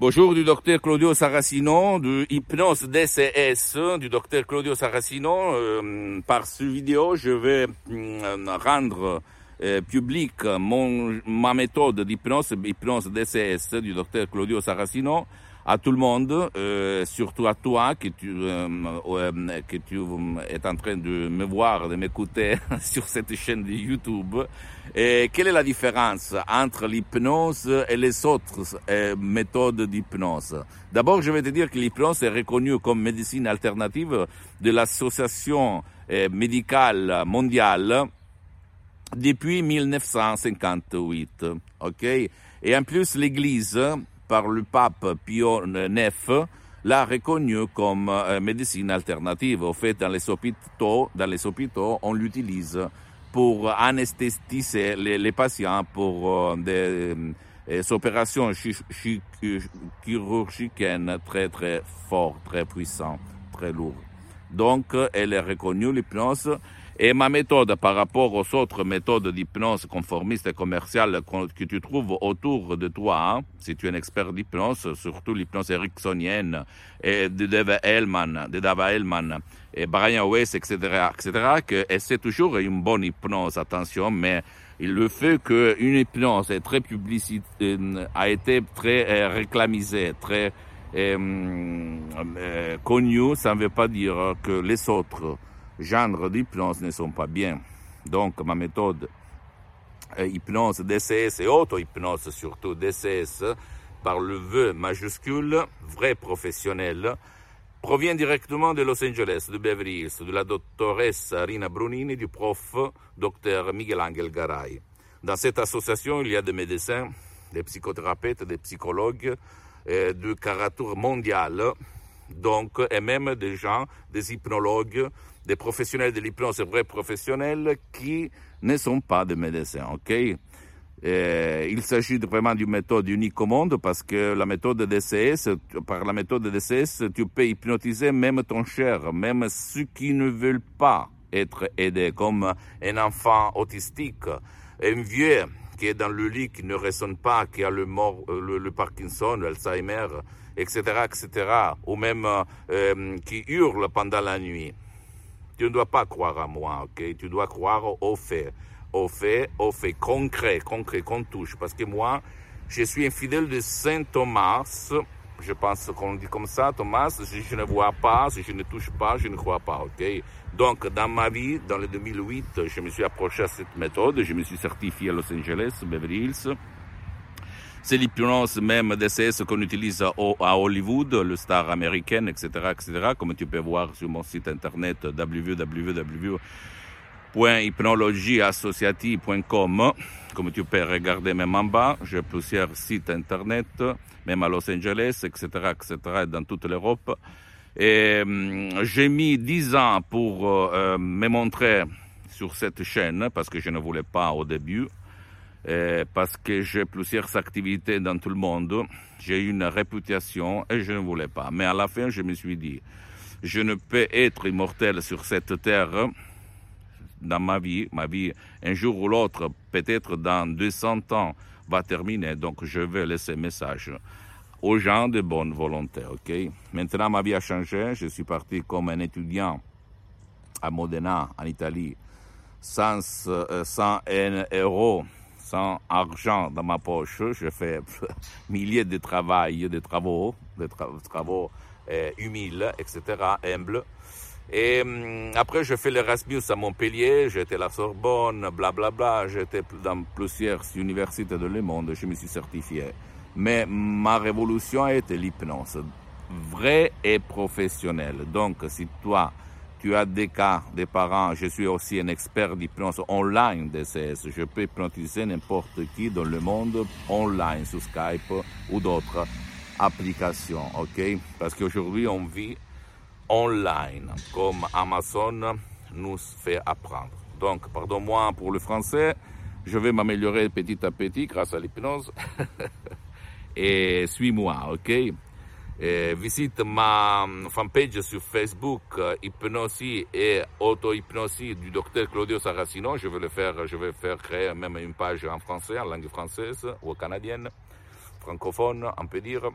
Bonjour du docteur Claudio Saracino de Hypnose DCS du docteur Claudio Saracino. Euh, par ce vidéo, je vais euh, rendre euh, public mon, ma méthode d'hypnose, hypnose DCS du docteur Claudio Saracino à tout le monde, euh, surtout à toi que tu, euh, euh, tu es en train de me voir, de m'écouter sur cette chaîne de YouTube. Quelle est la différence entre l'hypnose et les autres méthodes d'hypnose? D'abord, je vais te dire que l'hypnose est reconnue comme médecine alternative de l'association médicale mondiale depuis 1958. Ok? Et en plus, l'Église par le pape Pio IX l'a reconnu comme euh, médecine alternative. Au fait, dans les hôpitaux, dans les hôpitaux on l'utilise pour anesthésier les, patients pour euh, des, des euh, opérations chirurgicales très très fortes, très puissantes, très lourdes. Donc, elle est reconnue, l'hypnose, et ma méthode par rapport aux autres méthodes d'hypnose conformiste et commerciale que tu trouves autour de toi, hein, si tu es un expert d'hypnose, surtout l'hypnose ericksonienne et de Dave Hellman, de Dave Hellman et Brian Weiss, etc., etc., que c'est toujours une bonne hypnose, attention, mais le fait qu'une hypnose est très publicité, euh, a été très euh, réclamisée, très euh, euh, connue, ça ne veut pas dire que les autres genres d'hypnose ne sont pas bien. Donc ma méthode euh, hypnose DCS et auto-hypnose surtout DCS par le V majuscule, vrai professionnel, provient directement de Los Angeles, de Beverly Hills, de la doctoresse Rina Brunini, du prof Dr Miguel Angel Garay. Dans cette association, il y a des médecins, des psychothérapeutes, des psychologues euh, de caractère mondial, donc, et même des gens, des hypnologues, des professionnels de l'hypnose, vrais professionnels, qui ne sont pas des médecins, ok? Et il s'agit vraiment d'une méthode unique au monde parce que la méthode DCS, par la méthode DCS, tu peux hypnotiser même ton cher, même ceux qui ne veulent pas être aidés, comme un enfant autistique, un vieux qui est dans le lit, qui ne résonne pas, qui a le, mort, le, le Parkinson, l'Alzheimer, etc., etc., ou même euh, qui hurle pendant la nuit. Tu ne dois pas croire à moi, ok? Tu dois croire aux faits, aux faits, aux faits concrets, concrets qu'on touche. Parce que moi, je suis un fidèle de Saint Thomas. Je pense qu'on dit comme ça, Thomas. Si je ne vois pas, si je ne touche pas, je ne crois pas, ok? Donc, dans ma vie, dans le 2008, je me suis approché à cette méthode. Je me suis certifié à Los Angeles, Beverly Hills. C'est l'hypnose même DCS qu'on utilise à Hollywood, le star américain, etc., etc., comme tu peux voir sur mon site internet www.hypnologieassociative.com. Comme tu peux regarder même en bas, j'ai plusieurs sites internet, même à Los Angeles, etc., etc., dans toute l'Europe. Et j'ai mis dix ans pour euh, me montrer sur cette chaîne, parce que je ne voulais pas au début. Euh, parce que j'ai plusieurs activités dans tout le monde, j'ai une réputation et je ne voulais pas. Mais à la fin, je me suis dit, je ne peux être immortel sur cette terre dans ma vie. Ma vie, un jour ou l'autre, peut-être dans 200 ans, va terminer. Donc, je vais laisser un message aux gens de bonne volonté. Ok? Maintenant, ma vie a changé. Je suis parti comme un étudiant à Modena, en Italie, sans, euh, sans un euro sans argent dans ma poche. Je fais milliers de travail, de travaux, de tra travaux euh, humiles, etc., humbles. Et hum, après, je fais l'Erasmus à Montpellier, j'étais à la Sorbonne, blablabla, bla, bla, j'étais dans plusieurs universités de le monde, je me suis certifié. Mais ma révolution a été l'hypnose, vraie et professionnelle. Donc, si toi, tu as des cas des parents, je suis aussi un expert d'hypnose online DCS. Je peux hypnotiser n'importe qui dans le monde online sur Skype ou d'autres applications, ok? Parce qu'aujourd'hui, on vit online, comme Amazon nous fait apprendre. Donc, pardon-moi pour le français, je vais m'améliorer petit à petit grâce à l'hypnose. Et suis-moi, ok? Eh, visite ma fanpage sur Facebook, euh, Hypnosie et Auto-Hypnosie du docteur Claudio Saracino. Je vais le faire, je vais faire créer même une page en français, en langue française ou canadienne, francophone, on peut dire.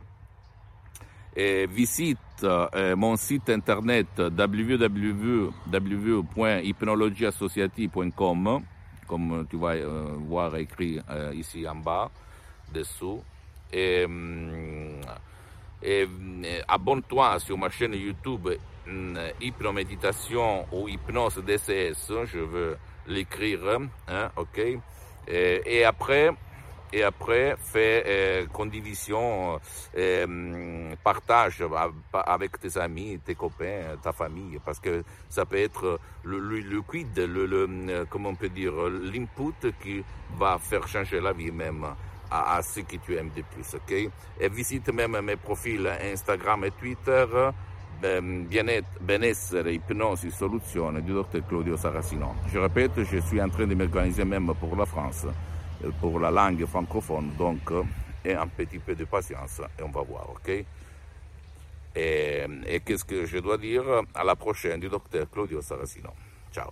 Et visite euh, mon site internet www.hypnologieassociative.com, comme tu vas euh, voir écrit ici en bas, dessous. Hum, et, et abonne-toi sur ma chaîne YouTube Hypnoméditation ou Hypnose DCS, je veux l'écrire, hein, ok? Et, et après, et après fait euh, condivision, euh, partage avec tes amis, tes copains, ta famille, parce que ça peut être le, le, quid, le, le, comment on peut dire, l'input qui va faire changer la vie même à, à ce que tu aimes de plus, ok? Et visite même mes profils Instagram et Twitter, benessere, hypnose, soluzione du docteur Claudio Saracino. Je répète, je suis en train de m'organiser même pour la France. pour la langue francophone, donc, et un petit peu de patience, et on va voir, ok? Et, et qu'est-ce que je dois dire À la prochaine du docteur Claudio Saracino. Ciao.